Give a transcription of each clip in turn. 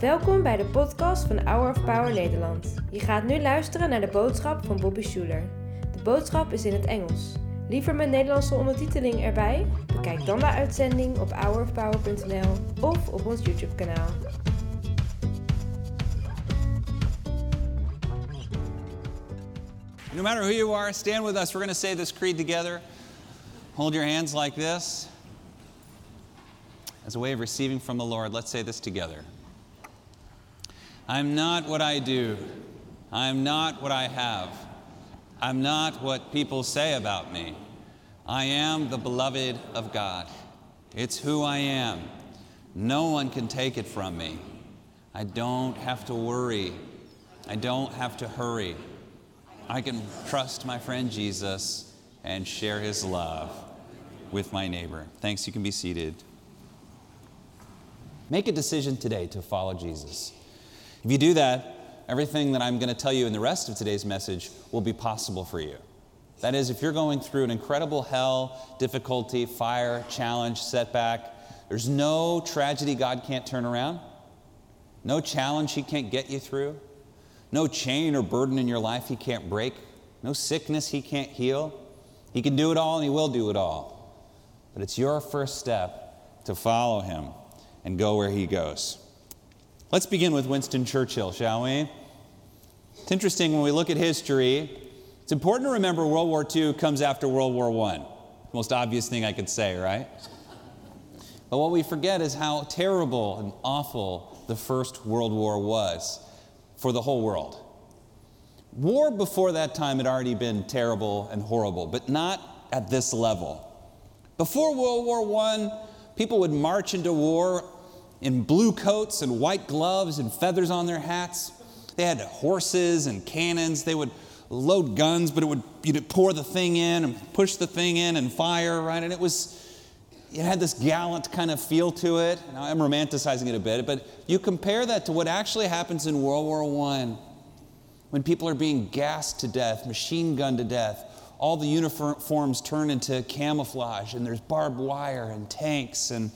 Welkom bij de podcast van Hour of Power Nederland. Je gaat nu luisteren naar de boodschap van Bobby Schuler. De boodschap is in het Engels. Liever met Nederlandse ondertiteling erbij? Bekijk dan de uitzending op hourofpower.nl of op ons YouTube kanaal. No matter who you are, stand with us. We're going to say this creed together. Hold your hands like this. As a way of receiving from the Lord, let's say this together. I'm not what I do. I'm not what I have. I'm not what people say about me. I am the beloved of God. It's who I am. No one can take it from me. I don't have to worry. I don't have to hurry. I can trust my friend Jesus and share his love with my neighbor. Thanks, you can be seated. Make a decision today to follow Jesus. If you do that, everything that I'm going to tell you in the rest of today's message will be possible for you. That is, if you're going through an incredible hell, difficulty, fire, challenge, setback, there's no tragedy God can't turn around, no challenge He can't get you through, no chain or burden in your life He can't break, no sickness He can't heal. He can do it all and He will do it all. But it's your first step to follow Him and go where He goes. Let's begin with Winston Churchill, shall we? It's interesting when we look at history, it's important to remember World War II comes after World War I. Most obvious thing I could say, right? But what we forget is how terrible and awful the First World War was for the whole world. War before that time had already been terrible and horrible, but not at this level. Before World War I, people would march into war in blue coats and white gloves and feathers on their hats. They had horses and cannons. They would load guns, but it would you'd pour the thing in and push the thing in and fire, right? And it was it had this gallant kind of feel to it. Now I'm romanticizing it a bit, but you compare that to what actually happens in World War I when people are being gassed to death, machine gunned to death. All the uniforms turn into camouflage, and there's barbed wire and tanks and,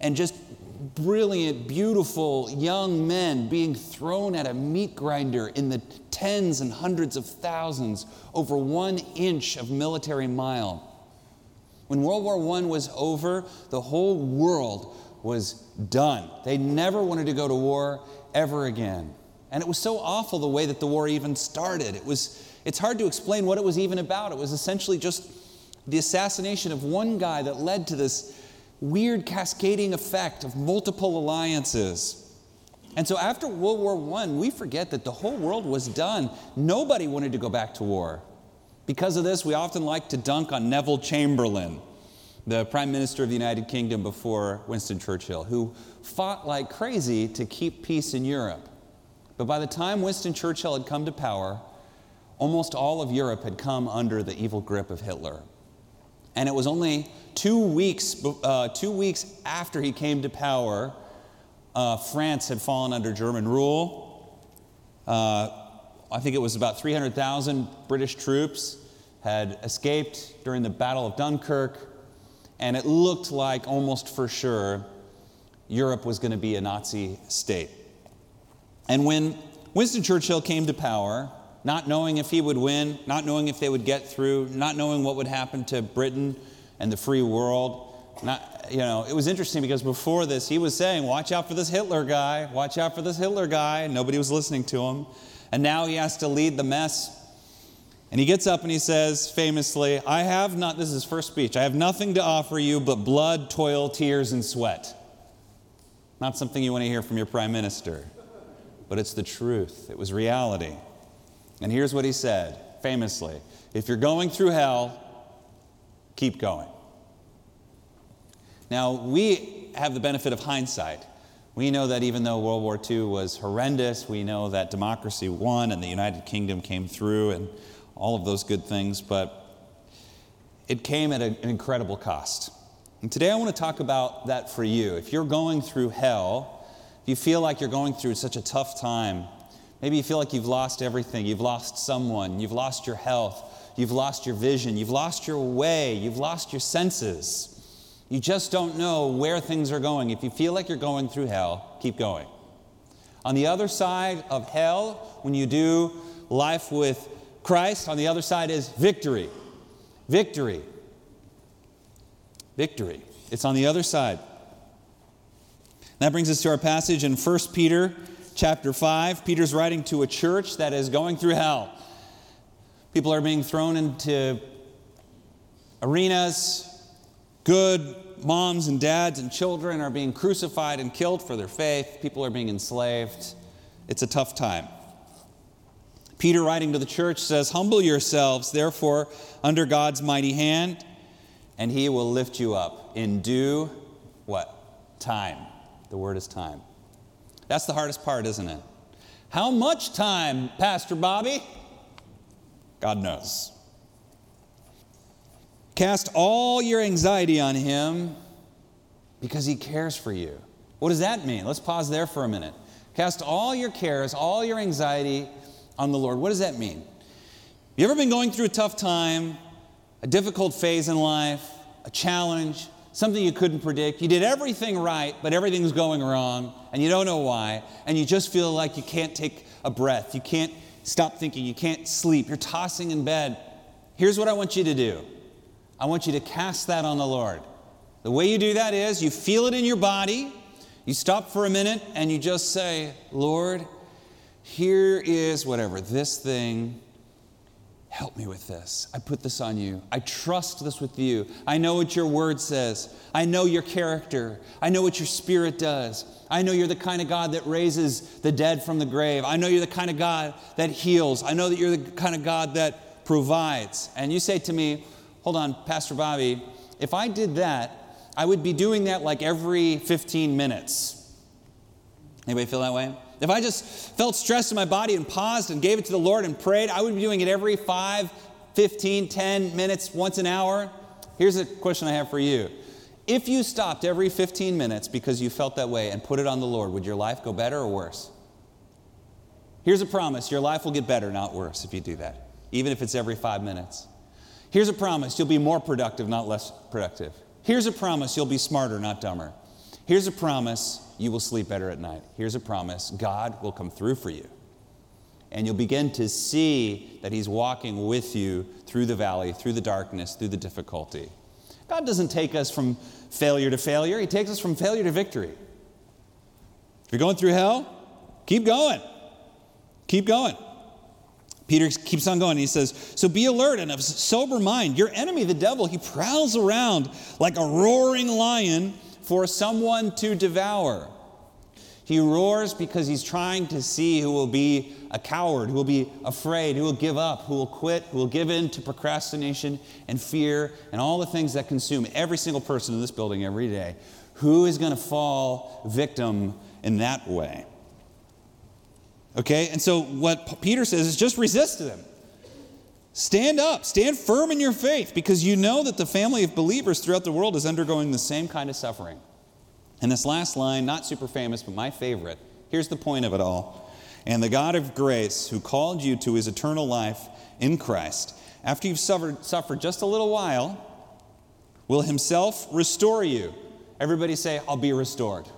and just brilliant, beautiful young men being thrown at a meat grinder in the tens and hundreds of thousands over one inch of military mile. When World War I was over, the whole world was done. They never wanted to go to war ever again. And it was so awful the way that the war even started. It was, it's hard to explain what it was even about. It was essentially just the assassination of one guy that led to this weird cascading effect of multiple alliances. And so after World War I, we forget that the whole world was done. Nobody wanted to go back to war. Because of this, we often like to dunk on Neville Chamberlain, the Prime Minister of the United Kingdom before Winston Churchill, who fought like crazy to keep peace in Europe. But by the time Winston Churchill had come to power, almost all of Europe had come under the evil grip of Hitler. And it was only two weeks, uh, two weeks after he came to power, uh, France had fallen under German rule. Uh, I think it was about 300,000 British troops had escaped during the Battle of Dunkirk, and it looked like almost for sure Europe was going to be a Nazi state. And when Winston Churchill came to power, not knowing if he would win, not knowing if they would get through, not knowing what would happen to Britain and the free world. Not, you know, it was interesting because before this, he was saying, Watch out for this Hitler guy, watch out for this Hitler guy. Nobody was listening to him. And now he has to lead the mess. And he gets up and he says famously, I have not, this is his first speech, I have nothing to offer you but blood, toil, tears, and sweat. Not something you want to hear from your prime minister, but it's the truth. It was reality. And here's what he said famously If you're going through hell, keep going. Now, we have the benefit of hindsight. We know that even though World War II was horrendous, we know that democracy won and the United Kingdom came through and all of those good things, but it came at an incredible cost. And today I want to talk about that for you. If you're going through hell, if you feel like you're going through such a tough time, Maybe you feel like you've lost everything. You've lost someone. You've lost your health. You've lost your vision. You've lost your way. You've lost your senses. You just don't know where things are going. If you feel like you're going through hell, keep going. On the other side of hell, when you do life with Christ, on the other side is victory. Victory. Victory. It's on the other side. That brings us to our passage in 1 Peter chapter 5. Peter's writing to a church that is going through hell. People are being thrown into arenas. Good moms and dads and children are being crucified and killed for their faith. People are being enslaved. It's a tough time. Peter, writing to the church, says, Humble yourselves, therefore, under God's mighty hand, and he will lift you up in due what? Time. The word is time. That's the hardest part, isn't it? How much time, Pastor Bobby? God knows. Cast all your anxiety on him because he cares for you. What does that mean? Let's pause there for a minute. Cast all your cares, all your anxiety on the Lord. What does that mean? You ever been going through a tough time, a difficult phase in life, a challenge, something you couldn't predict? You did everything right, but everything's going wrong, and you don't know why, and you just feel like you can't take a breath. You can't stop thinking. You can't sleep. You're tossing in bed. Here's what I want you to do I want you to cast that on the Lord. The way you do that is you feel it in your body, you stop for a minute, and you just say, Lord, here is whatever, this thing. Help me with this. I put this on you. I trust this with you. I know what your word says. I know your character. I know what your spirit does. I know you're the kind of God that raises the dead from the grave. I know you're the kind of God that heals. I know that you're the kind of God that provides. And you say to me, Hold on, Pastor Bobby, if I did that, I would be doing that like every 15 minutes. Anybody feel that way? If I just felt stress in my body and paused and gave it to the Lord and prayed, I would be doing it every 5, 15, 10 minutes, once an hour. Here's a question I have for you. If you stopped every 15 minutes because you felt that way and put it on the Lord, would your life go better or worse? Here's a promise your life will get better, not worse, if you do that, even if it's every five minutes. Here's a promise you'll be more productive, not less productive. Here's a promise you'll be smarter, not dumber. Here's a promise you will sleep better at night. Here's a promise God will come through for you. And you'll begin to see that He's walking with you through the valley, through the darkness, through the difficulty. God doesn't take us from failure to failure, He takes us from failure to victory. If you're going through hell, keep going. Keep going. Peter keeps on going. He says, So be alert and of sober mind. Your enemy, the devil, he prowls around like a roaring lion for someone to devour. He roars because he's trying to see who will be a coward, who will be afraid, who will give up, who will quit, who will give in to procrastination and fear and all the things that consume every single person in this building every day. Who is going to fall victim in that way? Okay, and so what Peter says is just resist them. Stand up, stand firm in your faith, because you know that the family of believers throughout the world is undergoing the same kind of suffering. And this last line, not super famous, but my favorite, here's the point of it all. And the God of grace, who called you to his eternal life in Christ, after you've suffered, suffered just a little while, will himself restore you. Everybody say, I'll be restored.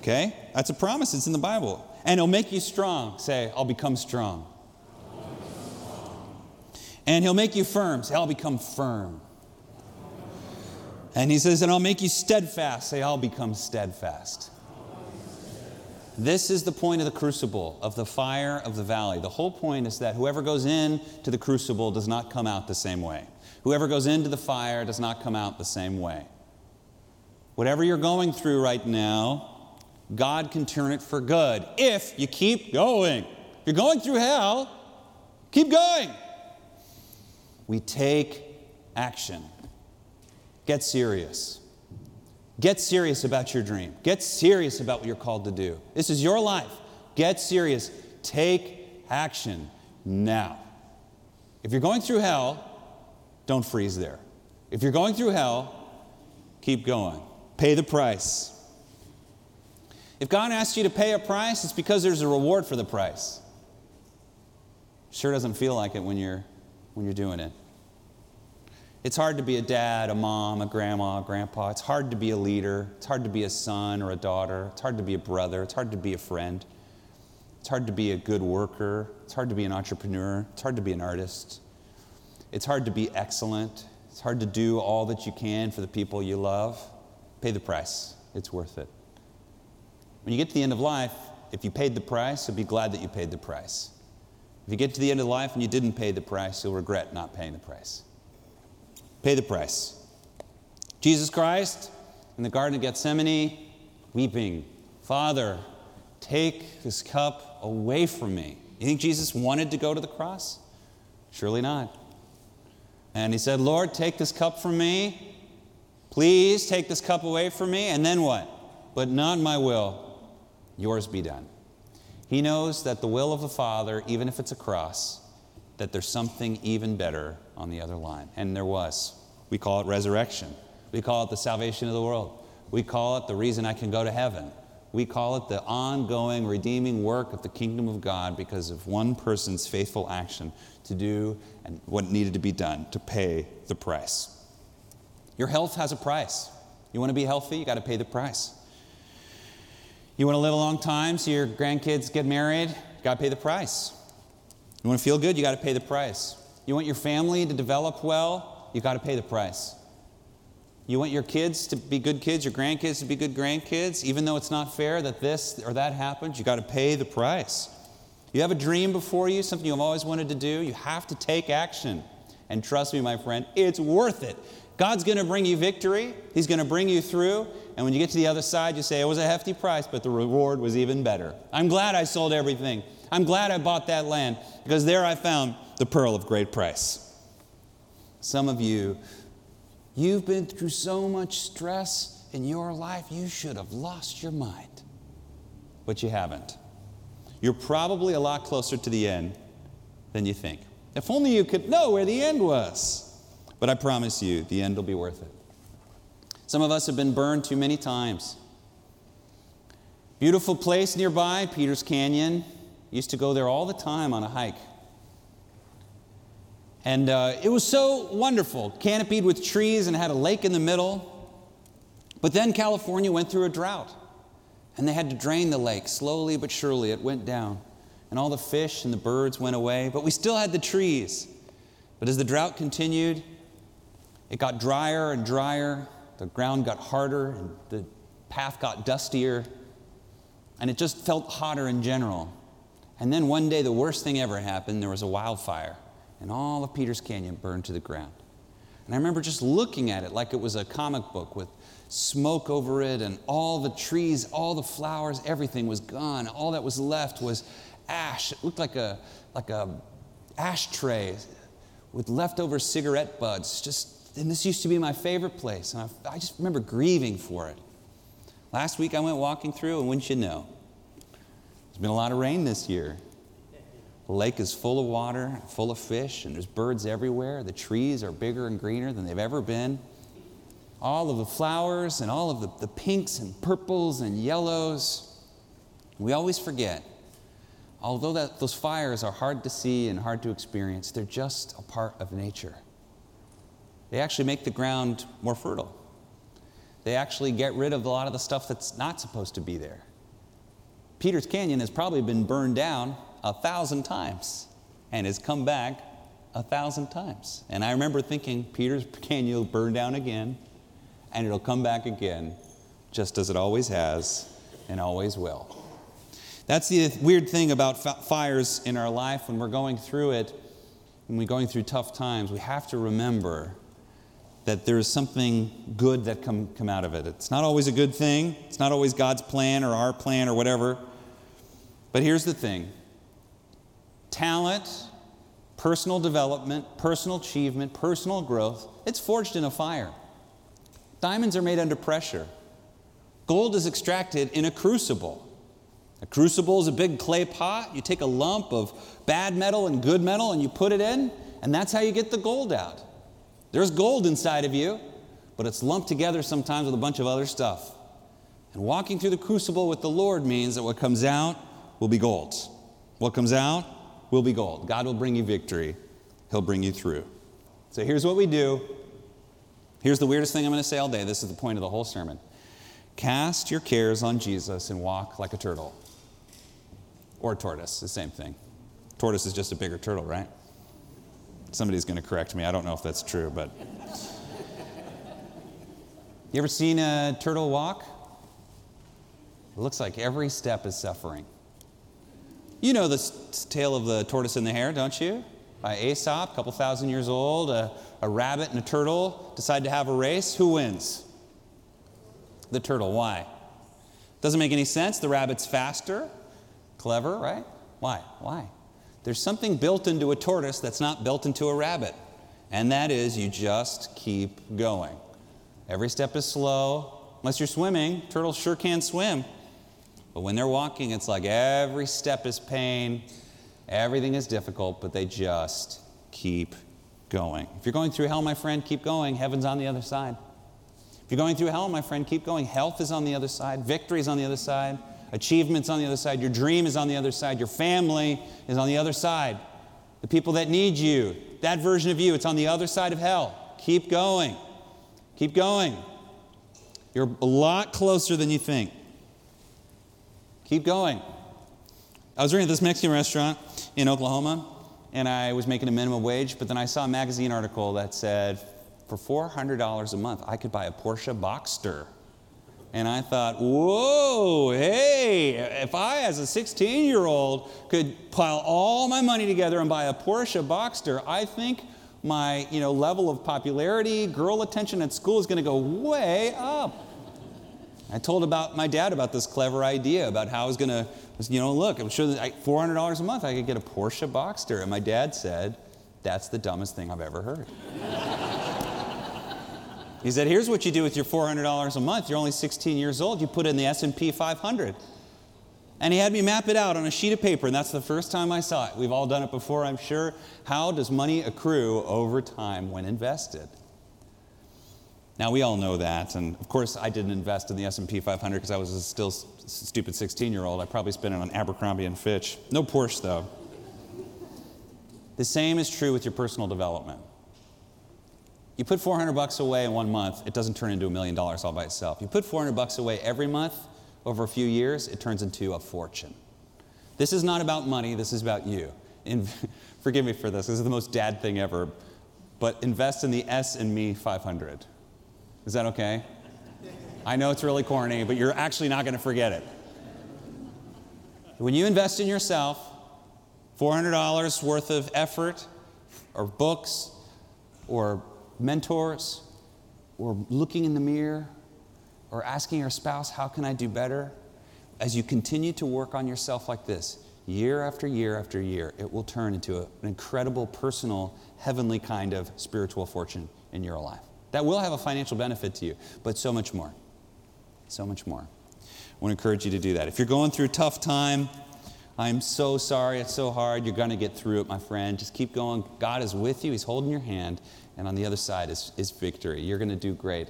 Okay? That's a promise, it's in the Bible. And he'll make you strong. Say, I'll become strong. And he'll make you firm. Say, I'll become firm. And he says, and I'll make you steadfast. Say, I'll become steadfast. This is the point of the crucible, of the fire of the valley. The whole point is that whoever goes in to the crucible does not come out the same way. Whoever goes into the fire does not come out the same way. Whatever you're going through right now, God can turn it for good if you keep going. If you're going through hell, keep going we take action. Get serious. Get serious about your dream. Get serious about what you're called to do. This is your life. Get serious. Take action now. If you're going through hell, don't freeze there. If you're going through hell, keep going. Pay the price. If God asks you to pay a price, it's because there's a reward for the price. Sure doesn't feel like it when you're when you're doing it. It's hard to be a dad, a mom, a grandma, a grandpa. It's hard to be a leader. It's hard to be a son or a daughter. It's hard to be a brother. It's hard to be a friend. It's hard to be a good worker. It's hard to be an entrepreneur. It's hard to be an artist. It's hard to be excellent. It's hard to do all that you can for the people you love. Pay the price. It's worth it. When you get to the end of life, if you paid the price, you'll be glad that you paid the price. If you get to the end of life and you didn't pay the price, you'll regret not paying the price. Pay the price. Jesus Christ in the Garden of Gethsemane, weeping, Father, take this cup away from me. You think Jesus wanted to go to the cross? Surely not. And he said, Lord, take this cup from me. Please take this cup away from me. And then what? But not my will, yours be done. He knows that the will of the Father, even if it's a cross, that there's something even better on the other line. And there was. We call it resurrection. We call it the salvation of the world. We call it the reason I can go to heaven. We call it the ongoing redeeming work of the kingdom of God because of one person's faithful action to do and what needed to be done to pay the price. Your health has a price. You want to be healthy, you got to pay the price. You want to live a long time so your grandkids get married, you got to pay the price. You want to feel good, you got to pay the price. You want your family to develop well, you got to pay the price. You want your kids to be good kids, your grandkids to be good grandkids, even though it's not fair that this or that happens, you got to pay the price. You have a dream before you, something you've always wanted to do, you have to take action. And trust me, my friend, it's worth it. God's going to bring you victory, He's going to bring you through. And when you get to the other side, you say, It was a hefty price, but the reward was even better. I'm glad I sold everything. I'm glad I bought that land because there I found the pearl of great price. Some of you You've been through so much stress in your life, you should have lost your mind. But you haven't. You're probably a lot closer to the end than you think. If only you could know where the end was. But I promise you, the end will be worth it. Some of us have been burned too many times. Beautiful place nearby, Peters Canyon. Used to go there all the time on a hike. And uh, it was so wonderful, canopied with trees and had a lake in the middle. But then California went through a drought, and they had to drain the lake. Slowly but surely, it went down. And all the fish and the birds went away, but we still had the trees. But as the drought continued, it got drier and drier. The ground got harder, and the path got dustier, and it just felt hotter in general. And then one day, the worst thing ever happened there was a wildfire and all of Peters Canyon burned to the ground. And I remember just looking at it like it was a comic book with smoke over it and all the trees, all the flowers, everything was gone. All that was left was ash. It looked like a like a ashtray with leftover cigarette butts. Just and this used to be my favorite place, and I, I just remember grieving for it. Last week I went walking through, and wouldn't you know, there's been a lot of rain this year. The lake is full of water, full of fish, and there's birds everywhere. The trees are bigger and greener than they've ever been. All of the flowers and all of the, the pinks and purples and yellows. We always forget, although that, those fires are hard to see and hard to experience, they're just a part of nature. They actually make the ground more fertile. They actually get rid of a lot of the stuff that's not supposed to be there. Peters Canyon has probably been burned down a thousand times and has come back a thousand times. And I remember thinking, Peter's Canyon will burn down again and it'll come back again, just as it always has and always will. That's the weird thing about fires in our life when we're going through it, when we're going through tough times, we have to remember that there is something good that come, come out of it. It's not always a good thing. It's not always God's plan or our plan or whatever. But here's the thing talent, personal development, personal achievement, personal growth, it's forged in a fire. Diamonds are made under pressure. Gold is extracted in a crucible. A crucible is a big clay pot. You take a lump of bad metal and good metal and you put it in, and that's how you get the gold out. There's gold inside of you, but it's lumped together sometimes with a bunch of other stuff. And walking through the crucible with the Lord means that what comes out will be gold. What comes out will be gold. God will bring you victory, He'll bring you through. So here's what we do Here's the weirdest thing I'm going to say all day. This is the point of the whole sermon. Cast your cares on Jesus and walk like a turtle. Or a tortoise, the same thing. Tortoise is just a bigger turtle, right? Somebody's going to correct me. I don't know if that's true, but. You ever seen a turtle walk? It looks like every step is suffering. You know the tale of the tortoise and the hare, don't you? By Aesop, a couple thousand years old. A, a rabbit and a turtle decide to have a race. Who wins? The turtle. Why? Doesn't make any sense. The rabbit's faster, clever, right? Why? Why? There's something built into a tortoise that's not built into a rabbit, and that is you just keep going. Every step is slow. Unless you're swimming, turtles sure can swim. But when they're walking, it's like every step is pain, everything is difficult, but they just keep going. If you're going through hell, my friend, keep going. Heaven's on the other side. If you're going through hell, my friend, keep going. Health is on the other side, victory is on the other side, achievements on the other side, your dream is on the other side, your family is on the other side. The people that need you, that version of you, it's on the other side of hell. Keep going. Keep going. You're a lot closer than you think. Keep going. I was working at this Mexican restaurant in Oklahoma, and I was making a minimum wage, but then I saw a magazine article that said for $400 a month, I could buy a Porsche Boxster. And I thought, whoa, hey, if I, as a 16 year old, could pile all my money together and buy a Porsche Boxster, I think my you know, level of popularity, girl attention at school is going to go way up. I told about my dad about this clever idea about how I was going to, you know, look, I'm sure that $400 a month I could get a Porsche Boxster. And my dad said, that's the dumbest thing I've ever heard. he said, here's what you do with your $400 a month. You're only 16 years old. You put in the S&P 500. And he had me map it out on a sheet of paper, and that's the first time I saw it. We've all done it before, I'm sure. How does money accrue over time when invested? Now we all know that, and of course I didn't invest in the S&P 500 because I was a still stupid 16-year-old. I probably spent it on Abercrombie and Fitch. No Porsche though. The same is true with your personal development. You put 400 bucks away in one month, it doesn't turn into a million dollars all by itself. You put 400 bucks away every month over a few years, it turns into a fortune. This is not about money, this is about you. And forgive me for this, this is the most dad thing ever, but invest in the S and Me 500. Is that okay? I know it's really corny, but you're actually not going to forget it. When you invest in yourself, $400 worth of effort, or books, or mentors, or looking in the mirror, or asking your spouse, How can I do better? As you continue to work on yourself like this, year after year after year, it will turn into an incredible, personal, heavenly kind of spiritual fortune in your life. That will have a financial benefit to you, but so much more. So much more. I want to encourage you to do that. If you're going through a tough time, I'm so sorry, it's so hard. You're going to get through it, my friend. Just keep going. God is with you, He's holding your hand, and on the other side is, is victory. You're going to do great,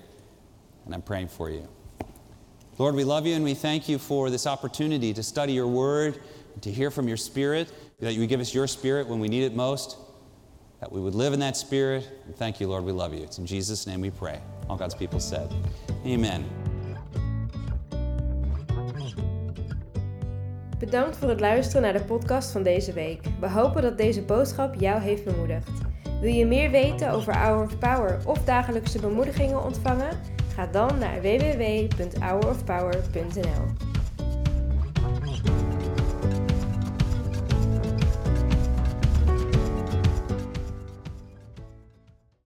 and I'm praying for you. Lord, we love you and we thank you for this opportunity to study your word, to hear from your spirit, that you give us your spirit when we need it most that we would live in that spirit. And thank you, Lord. We love you. It's in Jesus' name we pray. All God's people said, Amen. Bedankt voor het luisteren naar de podcast van deze week. We hopen dat deze boodschap jou heeft bemoedigd. Wil je meer weten over Hour of Power of dagelijkse bemoedigingen ontvangen? Ga dan naar www.hourofpower.nl.